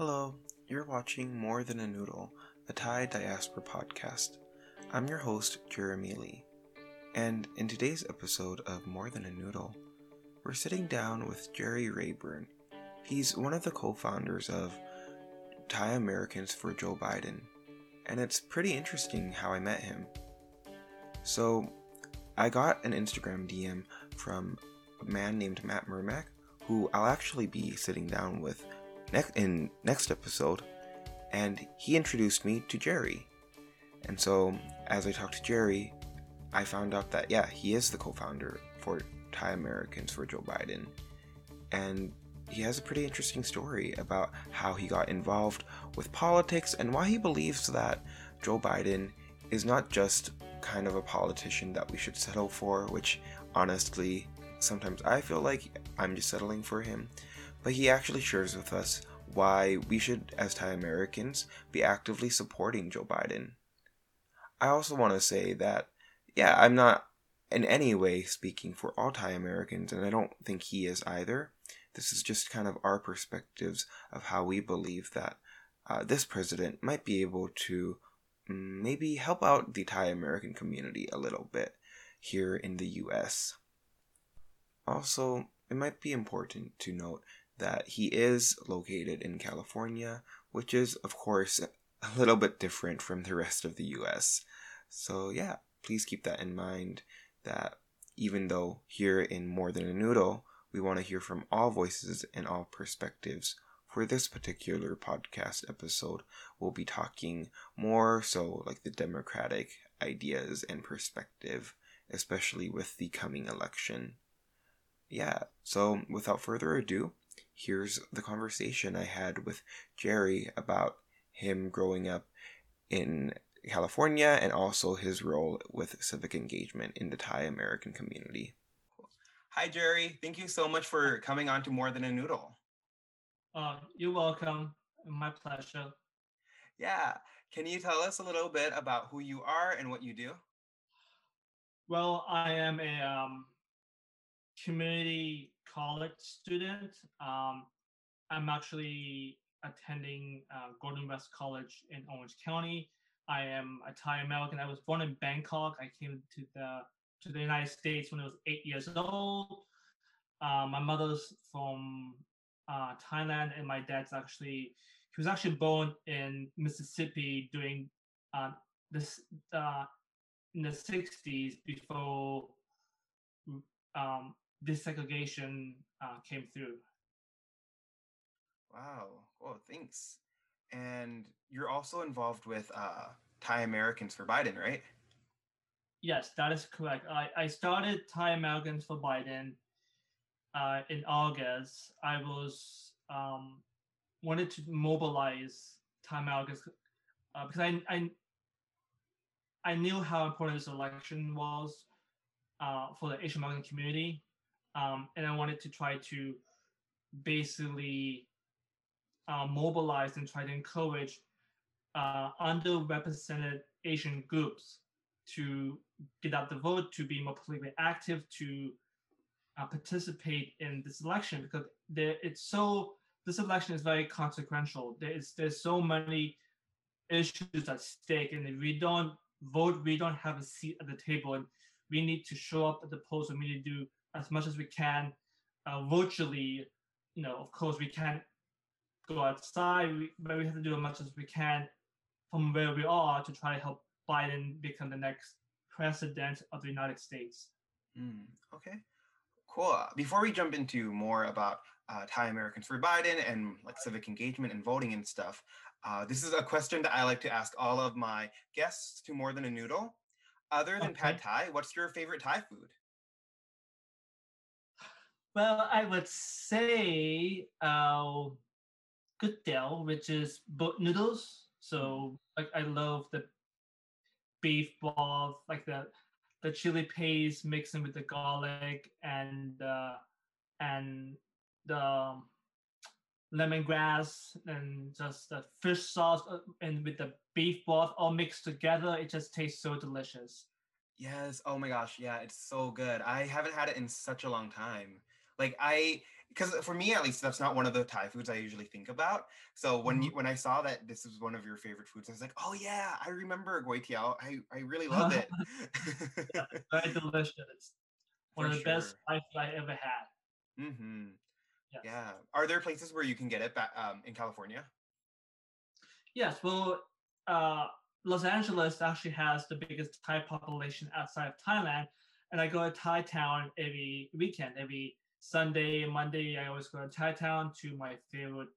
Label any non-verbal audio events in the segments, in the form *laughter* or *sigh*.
Hello, you're watching More Than a Noodle, a Thai diaspora podcast. I'm your host, Jeremy Lee. And in today's episode of More Than a Noodle, we're sitting down with Jerry Rayburn. He's one of the co founders of Thai Americans for Joe Biden, and it's pretty interesting how I met him. So, I got an Instagram DM from a man named Matt Murmack, who I'll actually be sitting down with next in next episode, and he introduced me to Jerry. And so, as I talked to Jerry, I found out that yeah, he is the co-founder for Thai Americans for Joe Biden, and he has a pretty interesting story about how he got involved with politics and why he believes that Joe Biden is not just kind of a politician that we should settle for, which honestly, sometimes I feel like I'm just settling for him, but he actually shares with us why we should, as Thai Americans, be actively supporting Joe Biden. I also want to say that, yeah, I'm not in any way speaking for all Thai Americans, and I don't think he is either. This is just kind of our perspectives of how we believe that uh, this president might be able to mm, maybe help out the Thai American community a little bit here in the US. Also, it might be important to note that he is located in California, which is, of course, a little bit different from the rest of the US. So, yeah, please keep that in mind that even though here in More Than a Noodle, we want to hear from all voices and all perspectives. For this particular podcast episode, we'll be talking more so like the democratic ideas and perspective, especially with the coming election. Yeah, so without further ado, here's the conversation I had with Jerry about him growing up in California and also his role with civic engagement in the Thai American community. Hi, Jerry. Thank you so much for coming on to More Than a Noodle. Uh, you're welcome. My pleasure. Yeah. Can you tell us a little bit about who you are and what you do? Well, I am a um, community college student. Um, I'm actually attending uh, Golden West College in Orange County. I am a Thai American. I was born in Bangkok. I came to the to the United States when I was eight years old. Uh, my mother's from uh, Thailand, and my dad's actually he was actually born in Mississippi during uh, this uh, in the '60s before um, desegregation uh, came through. Wow. Oh, thanks. And you're also involved with uh, Thai Americans for Biden, right? Yes, that is correct. I, I started Thai Americans for Biden uh, in August. I was um, wanted to mobilize Thai Americans uh, because I, I I knew how important this election was uh, for the Asian American community, um, and I wanted to try to basically uh, mobilize and try to encourage uh, underrepresented Asian groups to get out the vote, to be more politically active, to uh, participate in this election because there, it's so this election is very consequential. There is there's so many issues at stake, and if we don't vote, we don't have a seat at the table, and we need to show up at the polls, and we need to do as much as we can uh, virtually. You know, of course, we can't go outside, we, but we have to do as much as we can from where we are to try to help Biden become the next president of the United States. Mm, okay, cool. Before we jump into more about uh, Thai Americans for Biden and like civic engagement and voting and stuff, uh, this is a question that I like to ask all of my guests to More Than a Noodle. Other than okay. pad thai, what's your favorite Thai food? Well, I would say uh, Gudel, which is boat noodles. So mm. like I love the beef broth, like the the chili paste mixing with the garlic and uh, and the um, lemongrass and just the fish sauce uh, and with the beef broth all mixed together. It just tastes so delicious. Yes. Oh my gosh. Yeah, it's so good. I haven't had it in such a long time. Like I because for me at least that's not one of the thai foods i usually think about so when Mhm. you when i saw that this was one of your favorite foods i was like oh yeah i remember goi tiao i i really love it *laughs* Very delicious. *laughs* One For of the best sure. Thai food I ever had. hmm Yes. yeah are there places where you can get it back um, in california Yes, well, uh, Los Angeles actually has the biggest Thai population outside of Thailand, and I go to Thai Town every weekend. Every Sunday and Monday, I always go to Thai Town to my favorite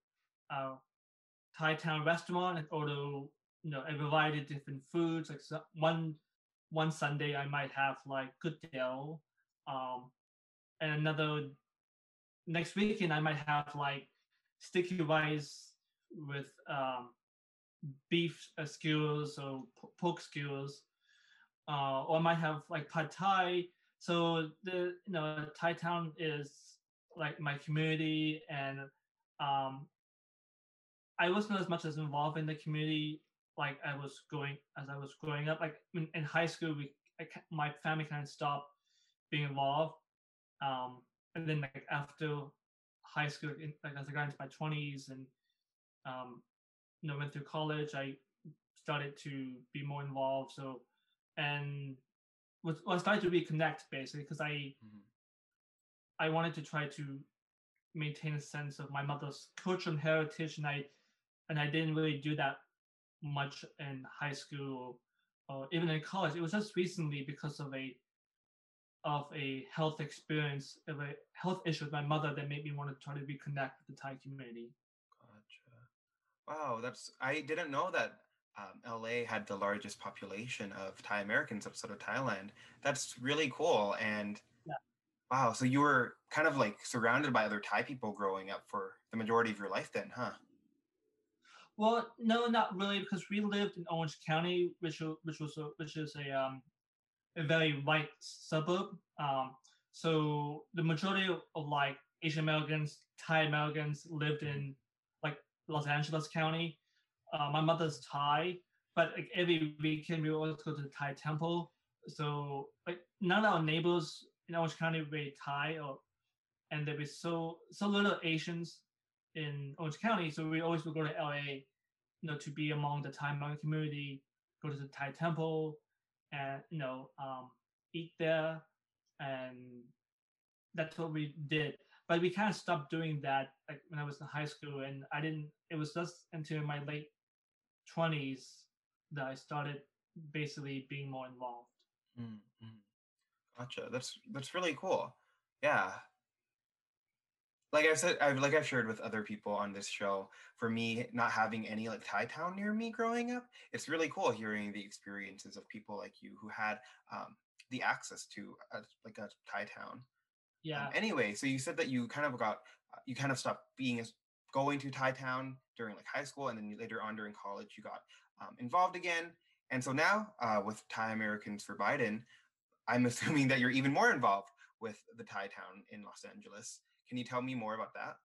uh, Thai Town restaurant and order, you know, a variety of different foods. Like so, one one Sunday, I might have like good deal, um, and another next weekend, I might have like sticky rice with um, beef skewers or pork skewers, uh, or I might have like pad thai. So the you know Thai town is like my community, and um, I wasn't as much as involved in the community like I was growing as I was growing up. Like in, in high school, we I, my family kind of stopped being involved, um, and then like after high school, in, like as I got into my twenties and um, you know went through college, I started to be more involved. So and was I started to reconnect basically because I Mhm. I wanted to try to maintain a sense of my mother's culture and heritage, and I and I didn't really do that much in high school or even in college. It was just recently because of a of a health experience of a health issue with my mother that made me want to try to reconnect with the Thai community. Gotcha. Wow, that's I didn't know that um, LA had the largest population of Thai Americans outside of Thailand. That's really cool. And Yeah. wow, so you were kind of like surrounded by other Thai people growing up for the majority of your life, then, huh? Well, no, not really, because we lived in Orange County, which which was a, which is a um a very white suburb. Um, so the majority of, of like Asian Americans, Thai Americans lived in like Los Angeles County. Uh, my mother's Thai, but like every weekend we always go to the Thai temple. So like none of our neighbors in Orange County were Thai, or and there was so so little Asians in Orange County, so we always would go to LA, you know, to be among the Thai American community, go to the Thai temple, and you know, um, eat there, and that's what we did. But we kind of stopped doing that like when I was in high school, and I didn't. It was just until my late twenties that I started basically being more involved. Mm, mm. Gotcha. That's that's really cool. Yeah. Like I said, I've like I've shared with other people on this show. For me, not having any like Thai town near me growing up, it's really cool hearing the experiences of people like you who had um, the access to a, like a Thai town. Yeah. Um, anyway, so you said that you kind of got uh, you kind of stopped being as going to Thai Town during like high school, and then later on during college you got um, involved again. And so now uh, with Thai Americans for Biden, I'm *laughs* assuming that you're even more involved with the Thai Town in Los Angeles. Can you tell me more about that?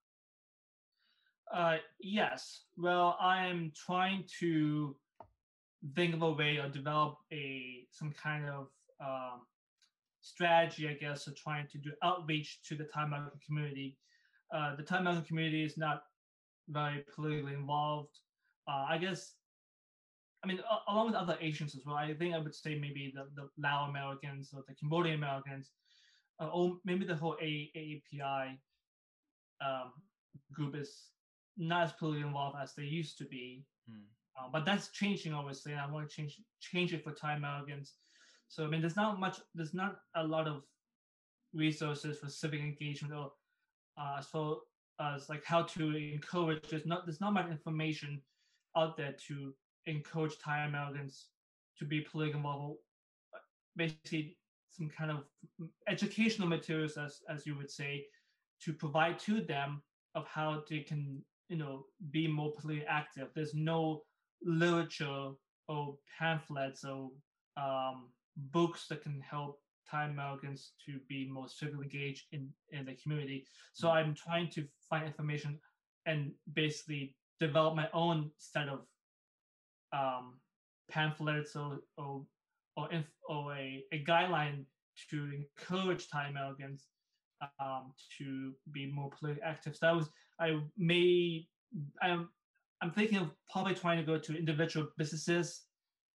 Uh, yes. Well, I'm trying to think of a way or develop a some kind of um, strategy, I guess, of trying to do outreach to the Thai American community. Uh, the Thai American community is not very politically involved. Uh, I guess, I mean, a- along with other Asians as well. I think I would say maybe the, the Lao Americans or the Cambodian Americans, uh, or maybe the whole A- AAPI um, group is not as politically involved as they used to be. Hmm. Uh, but that's changing, obviously, and I want to change change it for Thai Americans. So I mean, there's not much, there's not a lot of resources for civic engagement or uh, as far as like how to encourage. There's not there's not much information out there to encourage Thai Americans to be politically Basically, some kind of educational materials, as as you would say, to provide to them of how they can you know be more politically active. There's no literature or pamphlets or um, books that can help Thai Americans to be more civically engaged in, in the community. So I'm trying to find information and basically develop my own set of um, pamphlets or or or, inf- or a, a guideline to encourage Thai Americans um, to be more politically active. So I was I may I'm I'm thinking of probably trying to go to individual businesses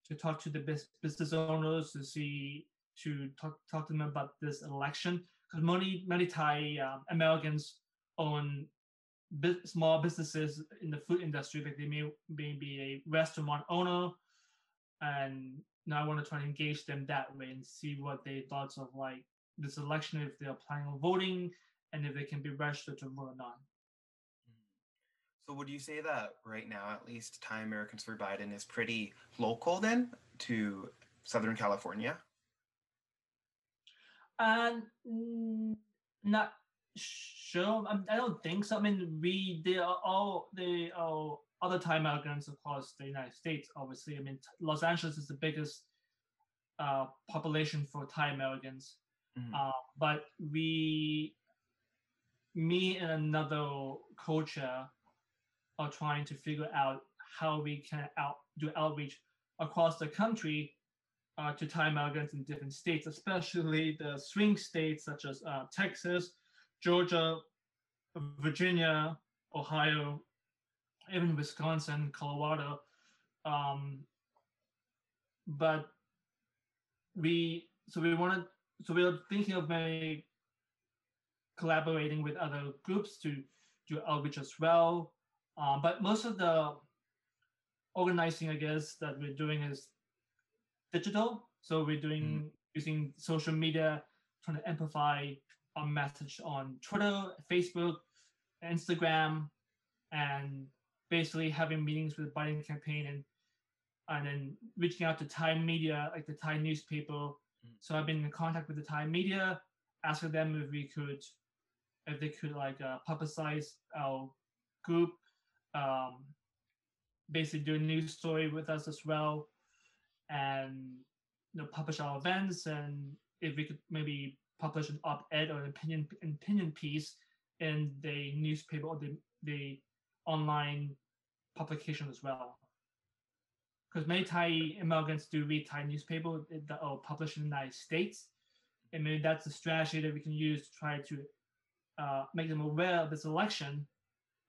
to talk to the business owners to see to talk talk to them about this election because many many Thai um, Americans own small businesses in the food industry, like they may, may be a restaurant owner, and now I want to try to engage them that way and see what they thoughts of like this election, if they're planning on voting, and if they can be registered to vote or not. So would you say that right now, at least Thai Americans for Biden is pretty local then to Southern California? And uh, not sure. I, I don't think so. I mean, we they are all they are other Thai migrants across the United States. Obviously, I mean, Los Angeles is the biggest uh, population for Thai Americans, mm-hmm. uh, but we, me and another culture, are trying to figure out how we can out do outreach across the country uh, to Thai migrants in different states, especially the swing states such as uh, Texas, Georgia, Virginia, Ohio, even Wisconsin, Colorado. Um, but we so we wanted so we were thinking of maybe collaborating with other groups to do outreach as well. Um, but most of the organizing, I guess, that we're doing is digital. So we're doing mm. using social media, trying to amplify our message on Twitter, Facebook, Instagram, and basically having meetings with the Biden campaign and and then reaching out to Thai media, like the Thai newspaper. Mm. So I've been in contact with the Thai media, asking them if we could, if they could like uh, publicize our group, um, basically do a news story with us as well, and you know publish our events and if we could maybe publish an op-ed or an opinion opinion piece in the newspaper or the, the online publication as well. Because many Thai immigrants do read Thai newspaper that are published in the United States. And maybe that's a strategy that we can use to try to uh, make them aware of this election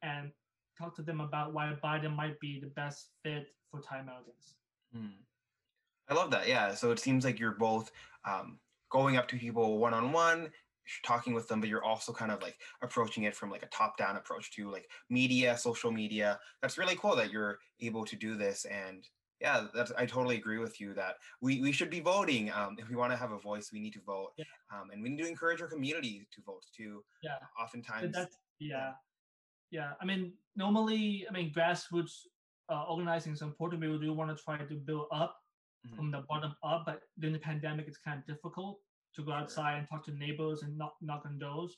and talk to them about why Biden might be the best fit for Thai Americans. Hmm. I love that. Yeah. So it seems like you're both um, going up to people one on one talking with them but you're also kind of like approaching it from like a top down approach to like media social media that's really cool that you're able to do this and yeah that's i totally agree with you that we, we should be voting um, if we want to have a voice we need to vote yeah. um, and we need to encourage our community to vote too yeah oftentimes that's, yeah yeah i mean normally i mean grassroots uh, organizing is important we do want to try to build up mm-hmm. from the bottom up, but during the pandemic, it's kind of difficult to go outside and talk to neighbors and knock knock on doors.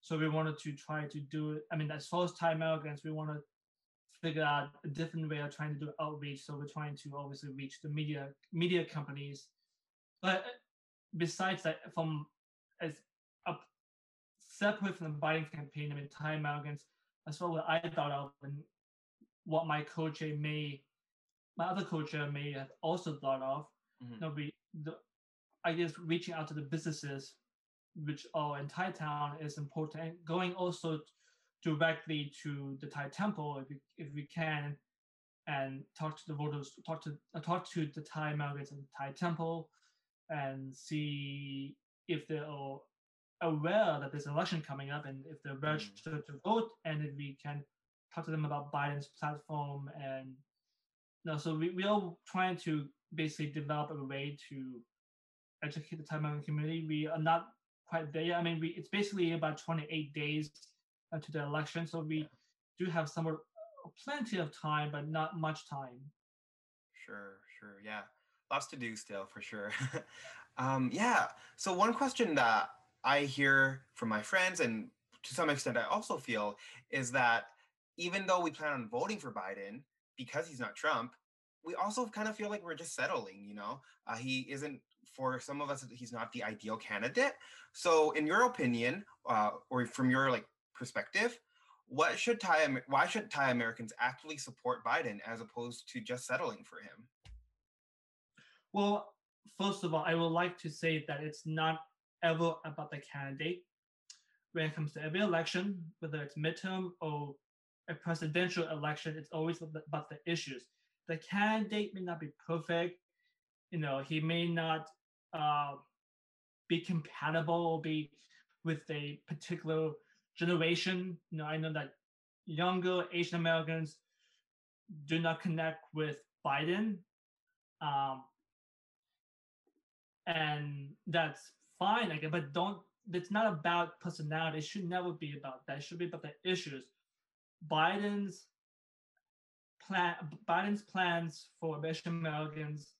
So we wanted to try to do it. I mean, as far as Thai Americans, we want to figure out a different way of trying to do outreach. So we're trying to obviously reach the media media companies. But besides that, from as a separate from the Biden campaign, I mean, Thai Americans, as well what I thought of and what my coach may my other culture may have also thought of. Mm-hmm. You know, we, the, I guess reaching out to the businesses, which are in Thai town, is important. And going also directly to the Thai temple, if we, if we can, and talk to the voters, talk to uh, talk to the Thai in the Thai temple, and see if they are aware that there's an election coming up, and if they're mm. registered mm-hmm. to vote, and if we can talk to them about Biden's platform and no, so we, we are trying to basically develop a way to educate the Taiwan community. We are not quite there yet. I mean, we, it's basically about 28 days to the election, so we do have somewhat plenty of time, but not much time. Sure, sure, yeah, lots to do still for sure. *laughs* um, yeah. So one question that I hear from my friends, and to some extent I also feel, is that even though we plan on voting for Biden, because he's not Trump, we also kind of feel like we're just settling, you know? Uh, he isn't, for some of us, he's not the ideal candidate. So, in your opinion, uh, or from your like perspective, what should Thai, why should Thai Americans actually support Biden as opposed to just settling for him? Well, first of all, I would like to say that it's not ever about the candidate. when it comes to every election, whether it's midterm or a presidential election, it's always about the issues. The candidate may not be perfect. You know, he may not uh, be compatible be with a particular generation. You know, I know that younger Asian Americans do not connect with Biden. Um, and that's fine, I guess, but don't it's not about personality. It should never be about that. It should be about the issues. Biden's plan Biden's plans for Asian Americans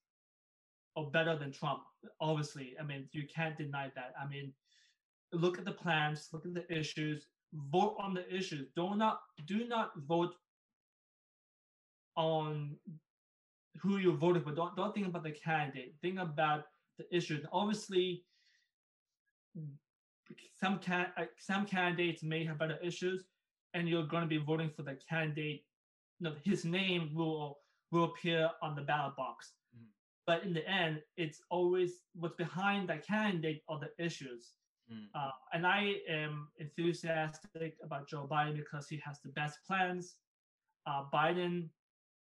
are better than Trump. Obviously, I mean you can't deny that. I mean, look at the plans, look at the issues, vote on the issues. Do not do not vote on who you're voting for. Don't don't think about the candidate. Think about the issues. Obviously, some can some candidates may have better issues, and you're going to be voting for the candidate. You know, his name will will appear on the ballot box. Mm-hmm. But in the end, it's always what's behind that candidate are the issues. Mm. Uh, and I am enthusiastic about Joe Biden because he has the best plans. Uh, Biden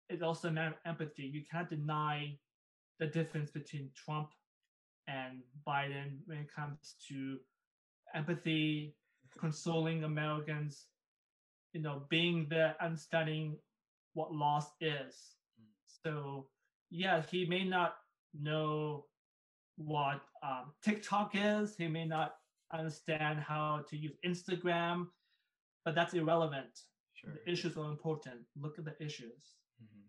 is also a man of empathy. You can't deny the difference between Trump and Biden when it comes to empathy, consoling Americans, you know, being there, understanding what loss is. Mm. So yeah, he may not know what um, TikTok is. He may not understand how to use Instagram, but that's irrelevant. Sure. The issues are important. Look at the issues. Mm-hmm.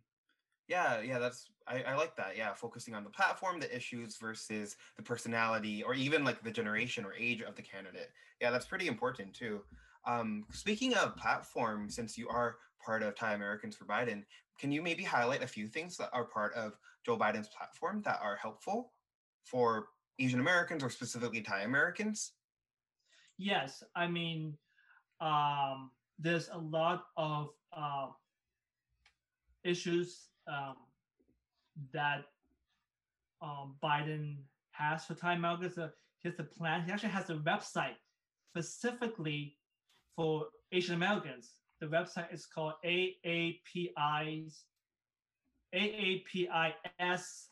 Yeah, yeah, that's I, I like that. Yeah, focusing on the platform, the issues versus the personality, or even like the generation or age of the candidate. Yeah, that's pretty important too. Um, speaking of platform, since you are part of Thai Americans for Biden, can you maybe highlight a few things that are part of Joe Biden's platform that are helpful for Asian Americans or specifically Thai Americans? Yes, I mean, um, there's a lot of uh, issues um, that um, Biden has for Thai Americans. Uh, has a plan. He actually has a website specifically for Asian Americans. The website is called AAPI's AAPIS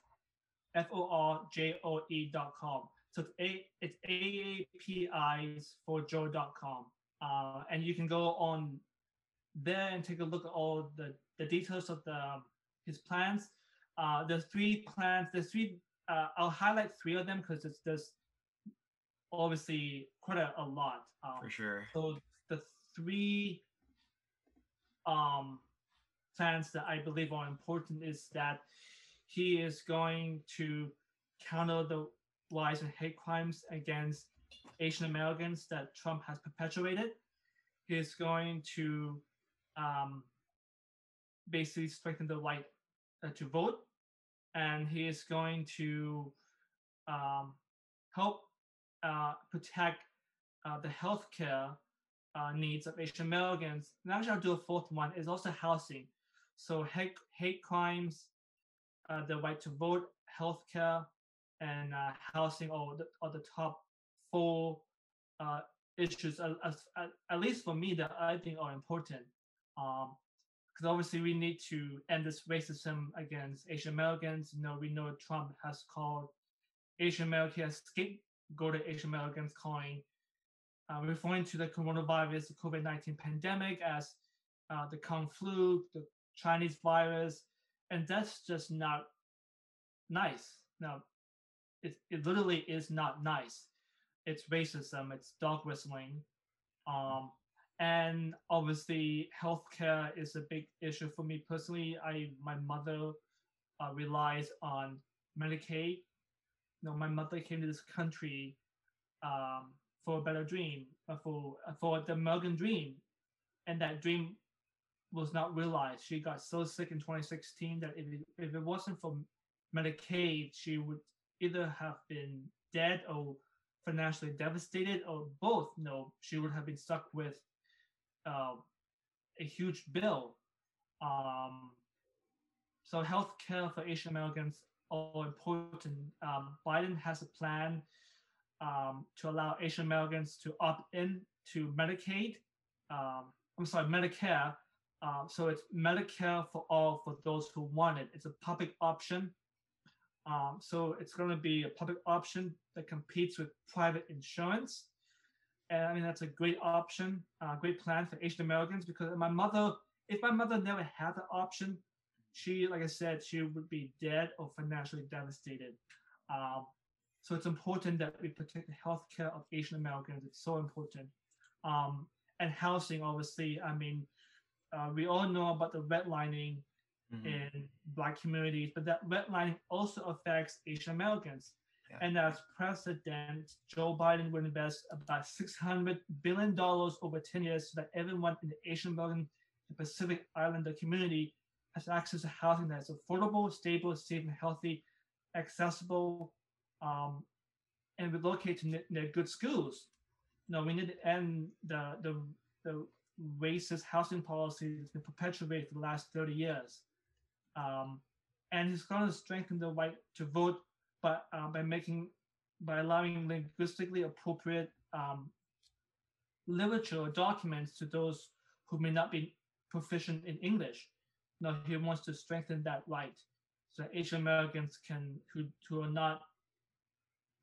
F-O-R-J-O-E.com. So it's, A, it's AAPIs for Joe.com. Uh, and you can go on there and take a look at all the, the details of the his plans. Uh, there's three plans. There's three. Uh, I'll highlight three of them because it's just obviously quite a, a lot. Um, for sure. So the three um, plans that I believe are important is that he is going to counter the lies and hate crimes against Asian Americans that Trump has perpetuated. He's going to um, basically strengthen the right uh, to vote, and he is going to um, help uh, protect uh, the healthcare uh, needs of Asian Americans. And actually, I'll do a fourth one is also housing. So hate, hate crimes uh, the right to vote, healthcare, and uh, housing are the, are the top four uh, issues, as, at least for me, that I think are important. Because um, obviously, we need to end this racism against Asian Americans. You know, we know Trump has called Asian Americans scapegoated Asian Americans, calling uh, referring to the coronavirus, the COVID 19 pandemic, as uh, the Kung flu, the Chinese virus, and that's just not nice. Now, it, it literally is not nice. It's racism. It's dog whistling. Um, and obviously, healthcare is a big issue for me personally. I my mother uh, relies on Medicaid. You know, my mother came to this country um, for a better dream, uh, for uh, for the American dream, and that dream was not realized. She got so sick in 2016 that if it, if it wasn't for Medicaid, she would either have been dead or financially devastated or both. No, she would have been stuck with uh, a huge bill. Um, so healthcare for Asian Americans are important. Um, Biden has a plan um, to allow Asian Americans to opt in to Medicaid. Um, I'm sorry, Medicare. Uh, so it's Medicare for all for those who want it. It's a public option. Um, so it's going to be a public option that competes with private insurance. And I mean, that's a great option, uh, great plan for Asian Americans because my mother, if my mother never had the option, she, like I said, she would be dead or financially devastated. Um, so it's important that we protect the health care of Asian Americans. It's so important. Um, and housing, obviously, I mean, uh, we all know about the redlining mm-hmm. in Black communities, but that redlining also affects Asian Americans. Yeah. And as President Joe Biden will invest about $600 billion over 10 years so that everyone in the Asian American and Pacific Islander community has access to housing that is affordable, stable, safe, and healthy, accessible, um, and relocated near good schools. You know, we need to end the, the, the racist housing policy that's been perpetuated for the last 30 years. Um, and he's going to strengthen the right to vote but uh, by making by allowing linguistically appropriate um, literature or documents to those who may not be proficient in English. Now he wants to strengthen that right so that Asian Americans can who who are not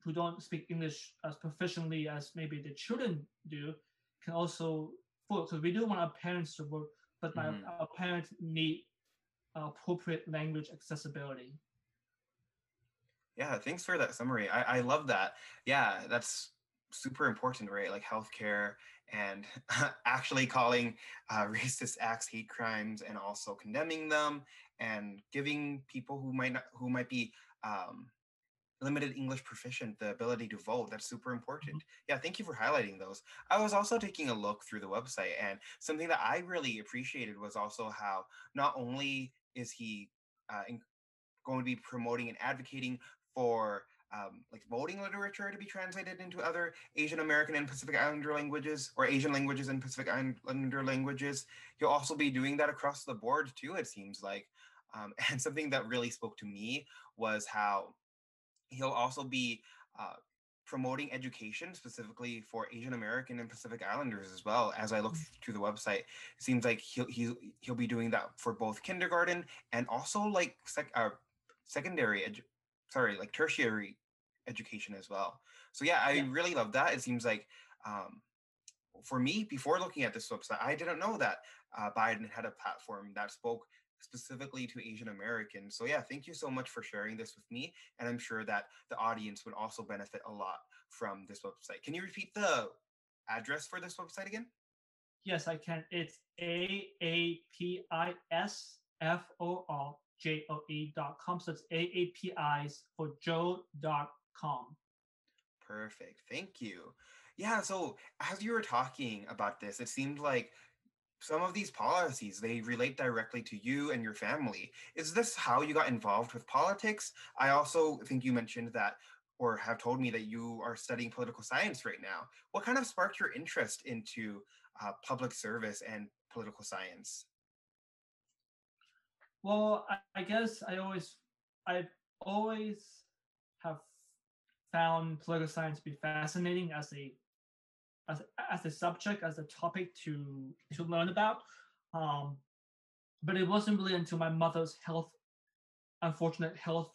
who don't speak English as proficiently as maybe the children do can also vote. So we do want our parents to vote, but mm-hmm. our parents need appropriate language accessibility. Yeah, thanks for that summary. I, I love that. Yeah, that's super important, right? Like healthcare and *laughs* actually calling uh, racist acts hate crimes and also condemning them and giving people who might not who might be um, limited English proficient the ability to vote. That's super important. Mm-hmm. Yeah, thank you for highlighting those. I was also taking a look through the website, and something that I really appreciated was also how not only is he uh, in, going to be promoting and advocating for um, like voting literature to be translated into other Asian American and Pacific Islander languages or Asian languages and Pacific Islander languages. He'll also be doing that across the board too, it seems like. Um, *laughs* and something that really spoke to me was how he'll also be uh, promoting education specifically for Asian American and Pacific Islanders as well. As I look mm. through the website, it seems like he'll he'll, he'll be doing that for both kindergarten and also like sec- uh, secondary edu- sorry, like tertiary education as well. So yeah, I yeah. really love that. It seems like um, for me, before looking at this website, I didn't know that uh, Biden had a platform that spoke specifically to Asian Americans. So yeah, thank you so much for sharing this with me, and I'm sure that the audience would also benefit a lot from this website. Can you repeat the address for this website again? Yes, I can. It's A A P I S F O R J O E dot com. So it's AAPIs for Joe dot com. Perfect. Thank you. Yeah. So as you were talking about this, it seemed like some of these policies they relate directly to you and your family. Is this how you got involved with politics? I also think you mentioned that or have told me that you are studying political science right now. What kind of sparked your interest into uh, public service and political science? Well, I, guess I always, I always have found political science to be fascinating as a as, as a subject, as a topic to to learn about. Um, but it wasn't really until my mother's health, unfortunate health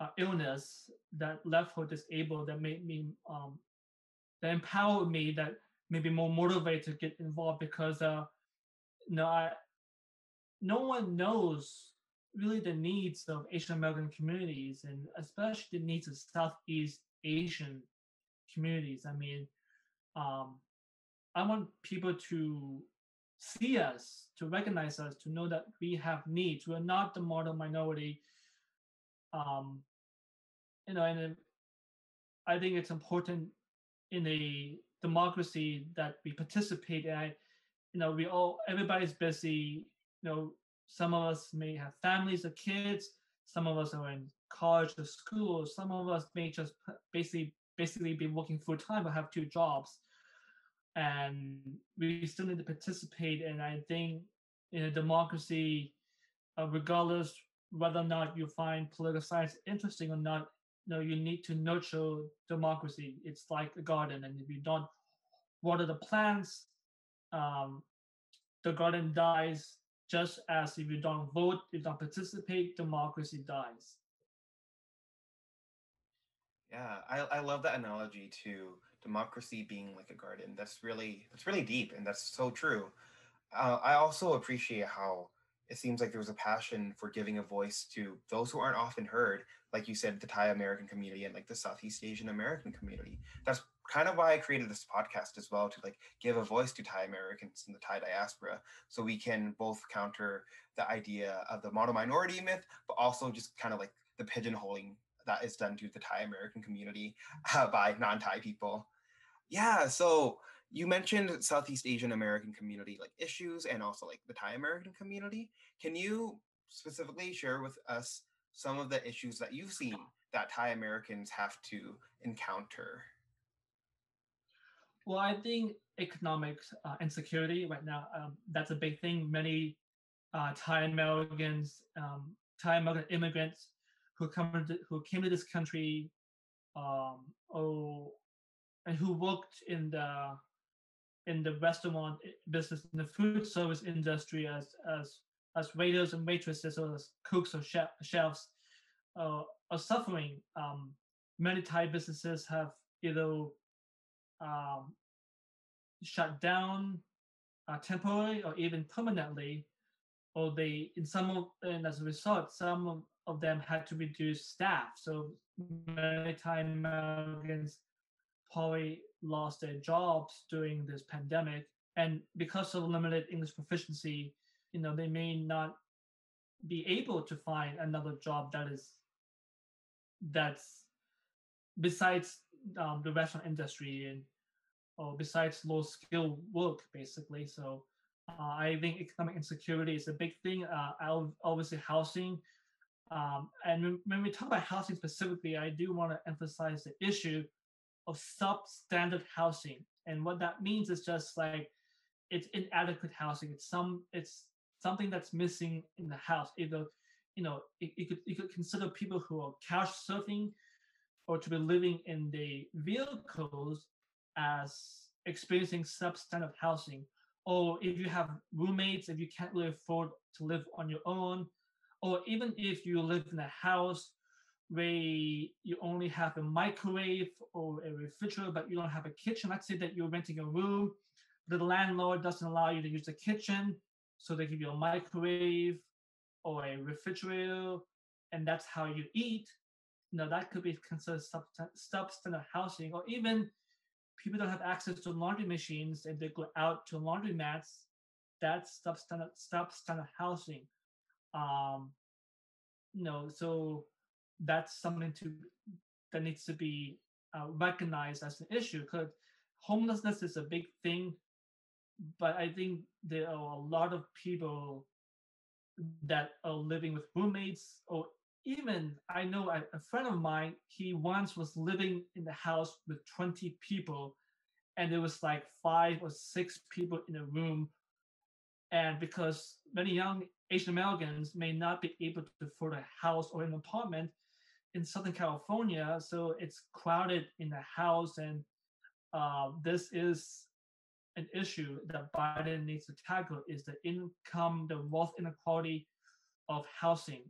uh, illness that left her disabled that made me um, that empowered me that maybe more motivated to get involved because uh, you know I no one knows really the needs of Asian American communities and especially the needs of Southeast Asian communities. I mean, um, I want people to see us, to recognize us, to know that we have needs. We're not the model minority. Um, you know, and I think it's important in a democracy that we participate. And I, you know, we all everybody's busy you know, some of us may have families or kids, some of us are in college or school, some of us may just basically basically be working full time or have two jobs. And we still need to participate. And I think in a democracy, uh, regardless whether or not you find political science interesting or not, you know, you need to nurture democracy. It's like a garden, and if you don't water the plants, um, the garden dies just as if you don't vote, if you don't participate, democracy dies. Yeah, I, I love that analogy to democracy being like a garden. That's really that's really deep and that's so true. Uh, I also appreciate how it seems like there was a passion for giving a voice to those who aren't often heard, like you said, the Thai American community and like the Southeast Asian American community. That's kind of why I created this podcast as well to like give a voice to Thai Americans in the Thai diaspora, so we can both counter the idea of the model minority myth, but also just kind of like the pigeonholing that is done to the Thai American community uh, by non-Thai people. Yeah, so you mentioned Southeast Asian American community like issues and also like the Thai American community. Can you specifically share with us some of the issues that you've seen that Thai Americans have to encounter? Well, I think economic uh, insecurity right now, um, that's a big thing. Many uh, Thai Americans, um, Thai American immigrants who come to, who came to this country, um, oh, and who worked in the in the restaurant business, in the food service industry as as as waiters and waitresses or as cooks or chef, chefs, uh, are suffering. Um, many Thai businesses have either um, shut down uh, temporarily or even permanently, or they in some of, and as a result, some of, of them had to reduce staff. So many Thai Americans probably lost their jobs during this pandemic, and because of limited English proficiency, you know they may not be able to find another job that is that's besides um, the restaurant industry and or besides low skill work basically. So uh, i think economic insecurity is a big thing uh, obviously housing. Um, and when we talk about housing specifically i do want to emphasize the issue of substandard housing. And what that means is just like it's inadequate housing. It's some it's something that's missing in the house. Either you know you, you could you could consider people who are couch surfing or to be living in the vehicles as experiencing substandard housing. Or if you have roommates if you can't really afford to live on your own or even if you live in a house where you only have a microwave or a refrigerator but you don't have a kitchen. Let's say that you're renting a room the landlord doesn't allow you to use the kitchen so they give you a microwave or a refrigerator and that's how you eat. Now that could be considered substandard housing or even people don't have access to laundry machines and they go out to laundromats. That's substandard substandard housing. Um you know so that's something to that needs to be uh, recognized as an issue because homelessness is a big thing but i think there are a lot of people that are living with roommates or even I know a, a, friend of mine, he once was living in the house with 20 people, and there was like five or six people in a room. And because many young Asian Americans may not be able to afford a house or an apartment in Southern California, so it's crowded in the house, and uh, this is an issue that Biden needs to tackle: is the income, the wealth inequality of housing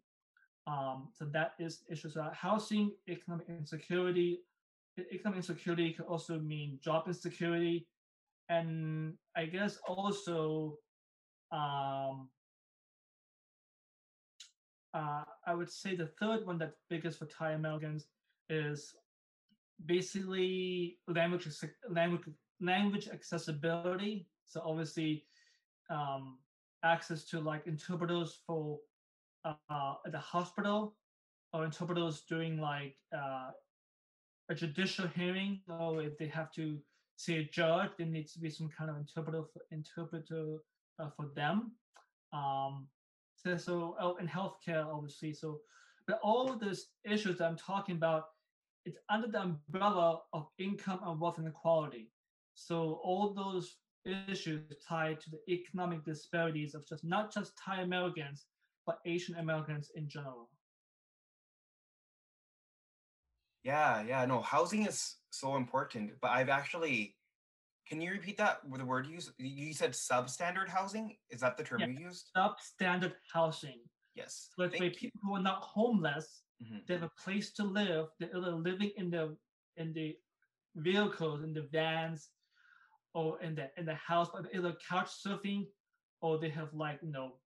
um, so that is issues about housing, economic insecurity. Economic insecurity can also mean job insecurity, and I guess also um, uh, I would say the third one that's biggest for Thai Americans is basically language language language accessibility. So obviously, um, access to like interpreters for uh, at the hospital or interpreters doing like uh, a judicial hearing or if they have to see a judge there needs to be some kind of interpreter for, interpreter uh, for them um, so, in healthcare obviously so but all these issues that i'm talking about it's under the umbrella of income and wealth inequality so all those issues tied to the economic disparities of just not just thai americans but Asian Americans in general. Yeah, yeah, no, housing is so important, but I've actually Can you repeat that with the word you used? You said substandard housing. Is that the term Yeah. you used? Substandard housing. Yes. So it's where people who are not homeless, Mhm. they have a place to live. They're either living in the in the vehicles, in the vans, or in the in the house, but either couch surfing, or they have like you know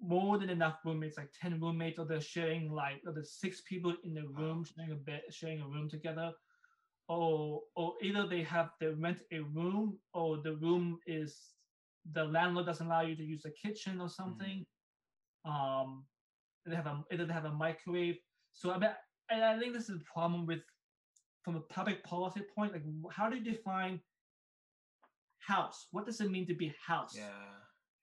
more than enough roommates, like ten roommates, or they're sharing like or there's six people in the room sharing a bed, sharing a room together, or or either they have they rent a room, or the room is the landlord doesn't allow you to use the kitchen or something. Um, they have a either they have a microwave. So I mean, and I think this is a problem with from a public policy point. Like, how do you define house? What does it mean to be house? Yeah.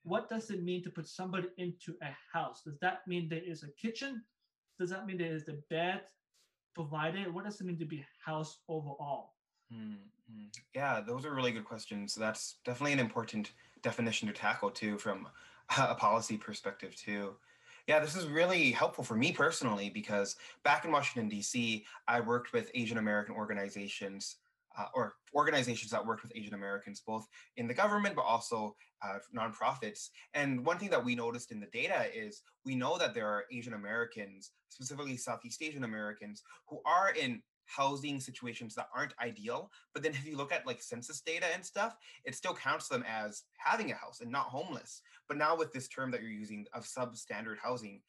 What does it mean to put somebody into a house? Does that mean there is a kitchen? Does that mean there is the bed provided? What does it mean to be housed overall? Mm, mm. Yeah, those are really good questions. That's definitely an important definition to tackle too, from *laughs* a policy perspective too. Yeah, this is really helpful for me personally because back in Washington D.C., I worked with Asian American organizations uh, or organizations that worked with Asian Americans, both in the government but also uh, nonprofits. And one thing that we noticed in the data is we know that there are Asian Americans, specifically Southeast Asian Americans, who are in housing situations that aren't ideal. But then if you look at like census data and stuff, it still counts them as having a house and not homeless. But now with this term that you're using of substandard housing,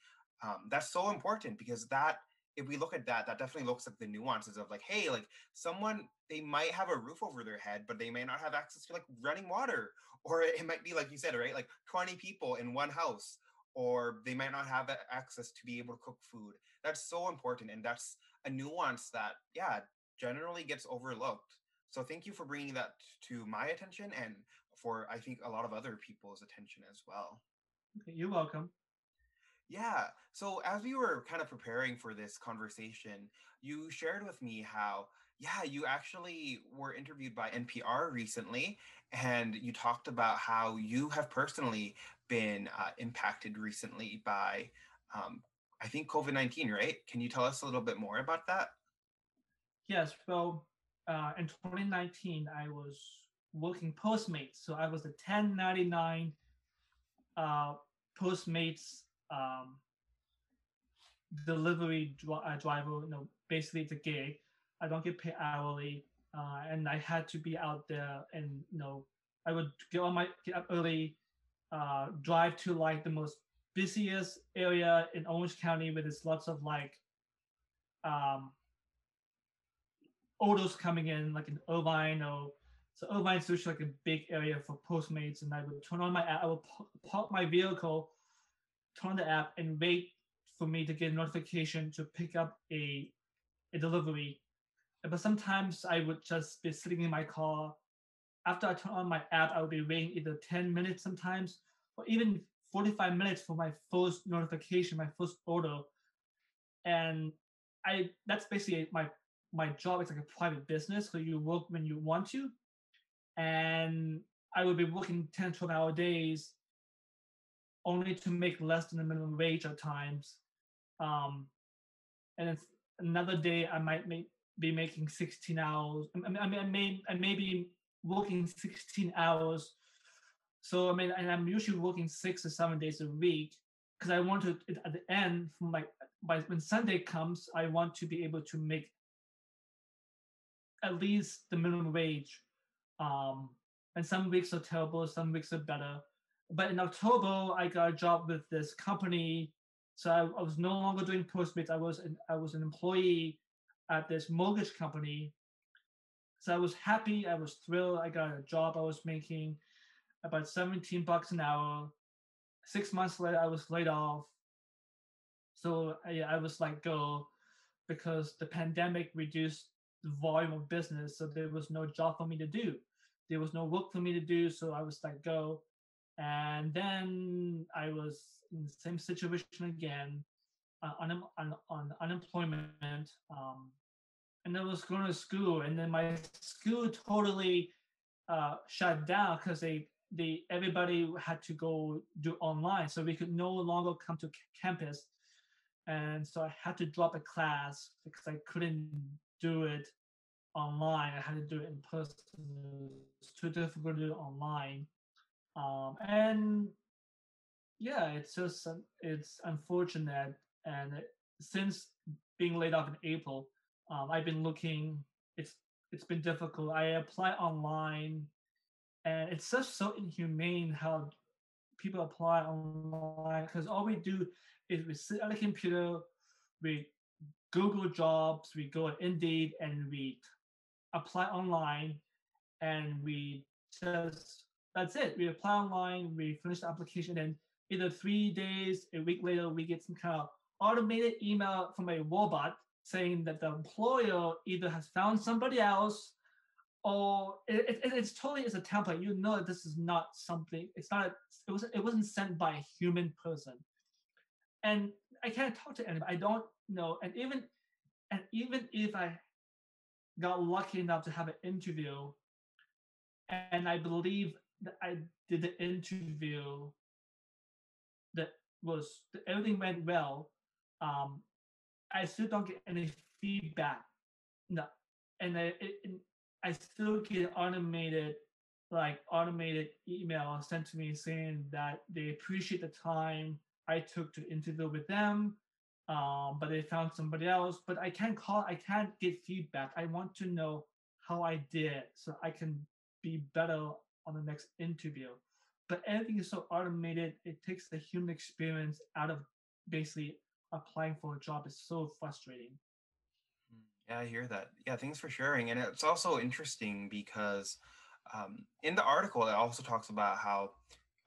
um, that's so important because that if we look at that, that definitely looks like the nuances of like, hey, like someone they might have a roof over their head, but they may not have access to like running water, *laughs* or it might be like you said, right, like 20 people in one house, or they might not have access to be able to cook food. That's so important, and that's a nuance that yeah generally gets overlooked. So thank you for bringing that to my attention and for I think a lot of other people's attention as well. You're welcome. Yeah. So as we were kind of preparing for this conversation, you shared with me how, yeah, you actually were interviewed by NPR recently, and you talked about how you have personally been uh, impacted recently by, um, I think, COVID 19, right? Can you tell us a little bit more about that? Yes, well, uh, in 2019, I was working Postmates. So I was a 1099 uh, Postmates um, delivery dri- uh, driver. You know, basically it's a gig. I don't get paid hourly, uh, and I had to be out there. And you know, I would get on my get up early, uh, drive to like the most busiest area in Orange County where there's lots of like um, orders coming in, like in Irvine or so Irvine's usually like a big area for Postmates, and I would turn on my. I would pa- park my vehicle, turn on the app, and wait for me to get a notification to pick up a a delivery. Uh, but sometimes I would just be sitting in my car. After I turn on my app, I would be waiting either 10 minutes sometimes, or even 45 minutes for my first notification, my first order. And I that's basically my my job is like a private business, so you work when you want to. And I would be working 10, 12 hour days only to make less than the minimum wage at times. Um, and it's another day I might make, be making 16 hours. I mean, I may, I may be working 16 hours. So, I mean, and I'm usually working six or seven days a week because I want to, at the end, from like, by when Sunday comes, I want to be able to make at least the minimum wage. Um, and some weeks are terrible, some weeks are better. But in October, I got a job with this company, so I, I was no longer doing Postmates. I was an, I was an employee at this mortgage company. So I was happy. I was thrilled. I got a job. I was making about 17 bucks an hour. Six months later, I was laid off. So uh, I, I was like, go because the pandemic reduced the volume of business. So there was no job for me to do. There was no work for me to do. So I was like, go. And then I was in the same situation again uh, on, on, on unemployment. Um, and I was going to school, and then my school totally uh, shut down because they they everybody had to go do online, so we could no longer come to campus, and so I had to drop a class because I couldn't do it online. I had to do it in person. It's too difficult to do it online. Um, and yeah, it's just it's unfortunate. And since being laid off in April, um, I've been looking. It's it's been difficult. I apply online, and it's just so inhumane how people apply online because all we do is we sit at a computer, we Google jobs, we go on Indeed, and we apply online, and we just that's it. We apply online, we finish the application, and either three days, a week later, we get some kind of automated email from a robot saying that the employer either has found somebody else or it, it, it's totally is a template. You know that this is not something. It's not. It was. It wasn't sent by a human person, and I can't talk to anybody. I don't know. And even, and even if I got lucky enough to have an interview, and I believe I did the interview that was everything went well. Um, I still don't get any feedback. No, and I, it, I still get automated, like automated email sent to me saying that they appreciate the time I took to interview with them, um, but they found somebody else. But I can't call. I can't get feedback. I want to know how I did so I can be better on the next interview. But everything is so automated. It takes the human experience out of basically applying for a job is so frustrating. Mm, yeah, I hear that. Yeah, thanks for sharing. And it's also interesting because um, in the article, it also talks about how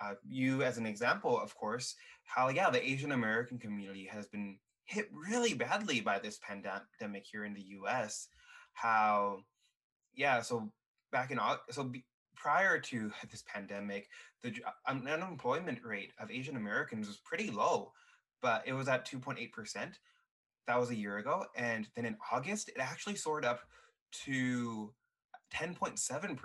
uh, you, as an example, of course, how, yeah, the Asian American community has been hit really badly by this pandemic here in the US. How, yeah, so back in so prior to this pandemic, the uh, unemployment rate of Asian Americans was pretty low but it was at 2.8%. That was a year ago. And then in August, it actually soared up to 10.7%,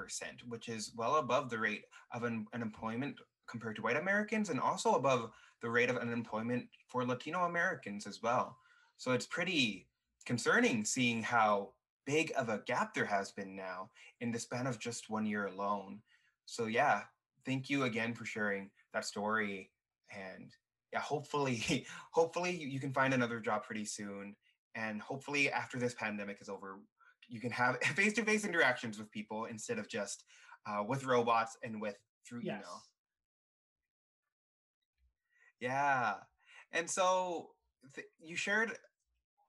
which is well above the rate of un- unemployment compared to white Americans and also above the rate of unemployment for Latino Americans as well. So it's pretty concerning seeing how big of a gap there has been now in the span of just one year alone. So, yeah, thank you again for sharing that story. And yeah, hopefully, *laughs* hopefully you can find another job pretty soon. And hopefully after this pandemic is over, you can have *laughs* face-to-face interactions with people instead of just uh, with robots and with through yes. email. Yeah. And so th- you shared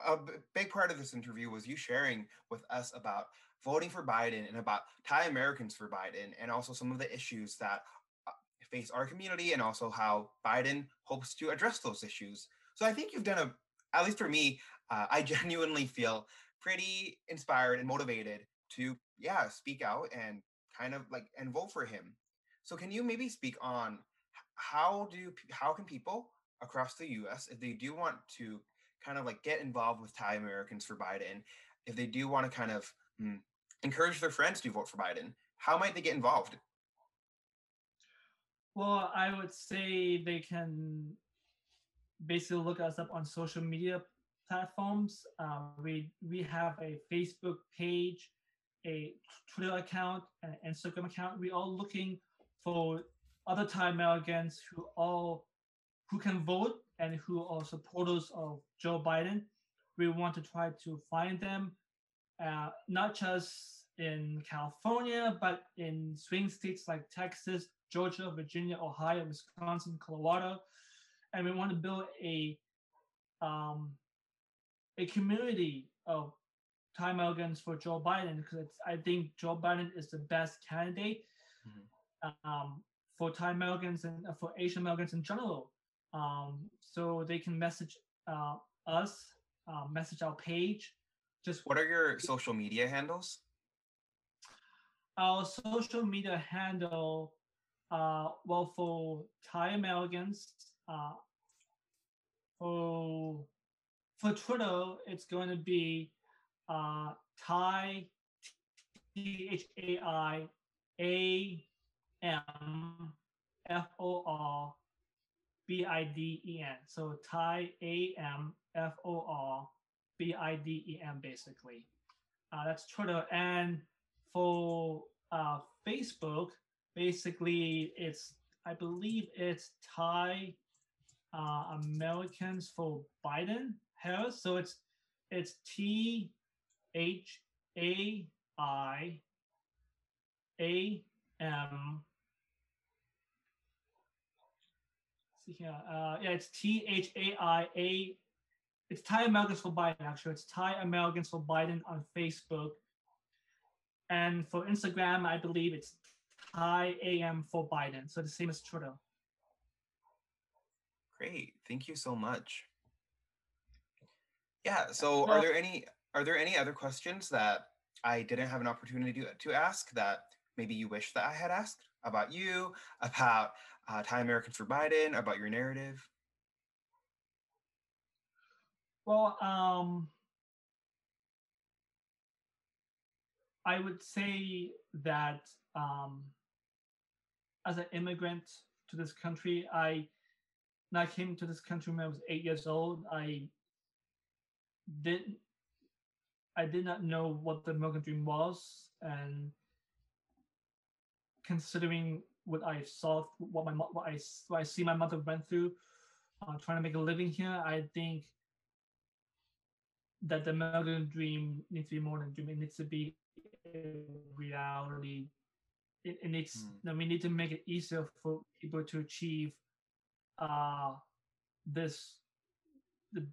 a big part of this interview was you sharing with us about voting for Biden and about Thai Americans for Biden and also some of the issues that face our community and also how Biden hopes to address those issues. So I think you've done a, at least for me, uh, I *laughs* genuinely feel pretty inspired and motivated to, yeah, speak out and kind of like and vote for him. So can you maybe speak on how do how can people across the U.S. if they do want to kind of like get involved with Thai Americans for Biden, if they do want to kind of mm, encourage their friends to vote for Biden, how might they get involved? Well, I would say they can basically look us up on social media platforms. Uh, we we have a Facebook page, a Twitter account, and an Instagram account. We are looking for other Thai Americans who all who can vote and who are supporters of Joe Biden. We want to try to find them, uh, not just in California, but in swing states like Texas, Georgia, Virginia, Ohio, Wisconsin, Colorado, and we want to build a um, a community of Thai Americans for Joe Biden because I think Joe Biden is the best candidate mm-hmm. um, for Thai Americans and uh, for Asian Americans in general. Um, so they can message uh, us, uh, message our page. Just what are your social media handles? Our social media handle uh, well, for Thai Americans, uh, for for Twitter, it's going to be uh, Thai T H A I A M F O R B I D E N. So Thai A M F O R B I D E N basically. Uh, that's Twitter. And for uh, Facebook, basically, it's I believe it's Thai uh, Americans for Biden Harris. So it's it's T H A I A M. See here. Uh, yeah, it's T H A I A. It's Thai Americans for Biden. Actually, it's Thai Americans for Biden on Facebook. And for Instagram, I believe it's Thai AM for Biden. So the same as Twitter. Great. Thank you so much. Yeah. So, are there any are there any other questions that I didn't have an opportunity to, to ask that maybe you wish that I had asked about you, about uh, Thai Americans for Biden, about your narrative? Well, um, I would say that um, as an immigrant to this country, I when I came to this country when I was eight years old, I didn't I did not know what the American dream was, and considering what I saw, what my what I what I see my mother went through, uh, trying to make a living here, I think that the American dream needs to be more than dream. It needs to be a reality. It, it needs. Mm. we need to make it easier for people to achieve uh, this the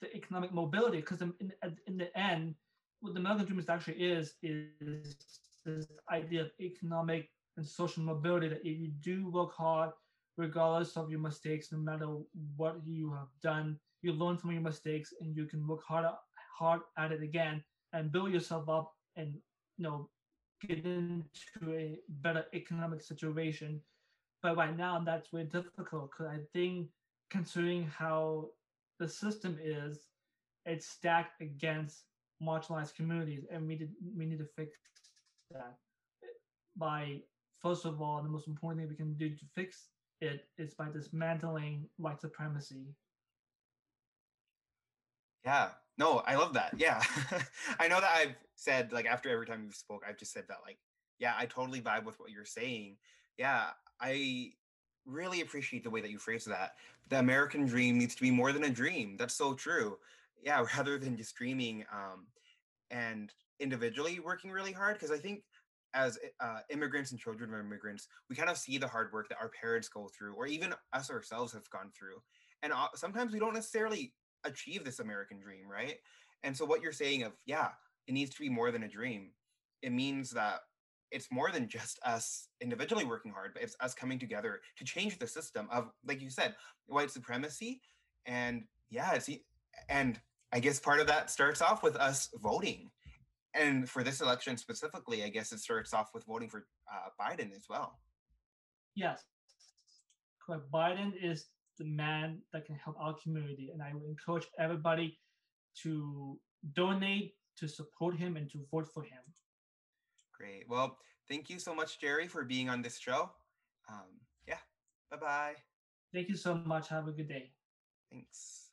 the economic mobility because in, in the end what the American dream is actually is is this idea of economic and social mobility that if you do work hard regardless of your mistakes no matter what you have done. You learn from your mistakes and you can work hard hard at it again and build yourself up and you know get into a better economic situation. But right now that's very difficult because I think considering how the system is, it's stacked against marginalized communities, and we did we need to fix that by first of all, the most important thing we can do to fix it is by dismantling white supremacy. Yeah, no, I love that. Yeah, *laughs* I know that I've said like after every time you've spoke, I've just said that like, yeah, I totally vibe with what you're saying. Yeah, I really appreciate the way that you phrase that. The American dream needs to be more than a dream. That's so true. Yeah, *laughs* rather than just dreaming um, and individually working really hard, because I think as uh, immigrants and children of immigrants, we kind of see the hard work that our parents go through, or even us ourselves have gone through. And uh, sometimes we don't necessarily achieve this American dream, right? And so, what you're saying of, yeah, it needs to be more than a dream, it means that it's more than just us individually working hard, but it's us coming together to change the system of, like you said, white supremacy. And yeah, it's and I guess part of that starts off with us voting. And for this election specifically, I guess it starts off with voting for uh, Biden as well. Yes, correct. Biden is the man that can help our community, and I would encourage everybody to donate to support him and to vote for him. Great. Well, thank you so much, Jerry, for being on this show. Um, yeah. Bye bye. Thank you so much. Have a good day. Thanks.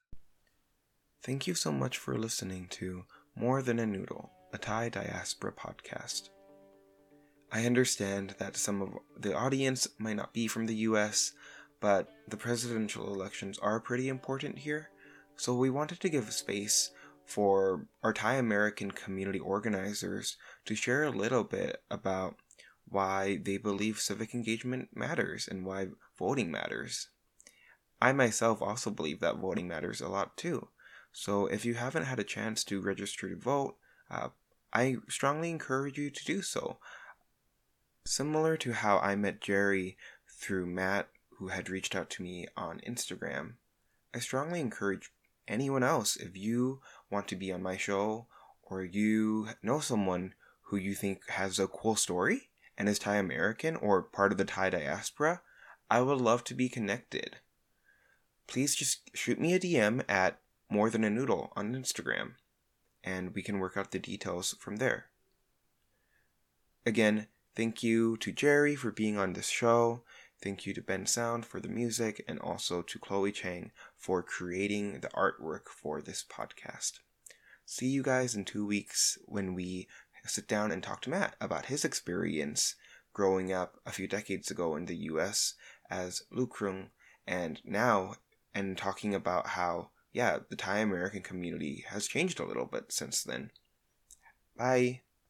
Thank you so much for listening to More Than a Noodle, a Thai diaspora podcast. I understand that some of the audience might not be from the US, but the presidential elections are pretty important here, so we wanted to give space for our Thai American community organizers to share a little bit about why they believe civic engagement matters and why voting matters. I myself also believe that voting matters a lot too. So if you haven't had a chance to register to vote, uh, I strongly encourage you to do so. Similar to how I met Jerry through Matt, who had reached out to me on Instagram, I strongly encourage anyone else, if you want to be on my show or you know someone who you think has a cool story and is Thai American or part of the Thai diaspora, I would love to be connected. Please just shoot me a DM at More Than a Noodle on Instagram, and we can work out the details from there. Again, thank you to Jerry for being on this show. Thank you to Bensound for the music and also to Chloe Chang for creating the artwork for this podcast. See you guys in two weeks when we sit down and talk to Matt about his experience growing up a few decades ago in the US as Lukrung and now and talking about how yeah, the Thai American community has changed a little bit since then. Bye.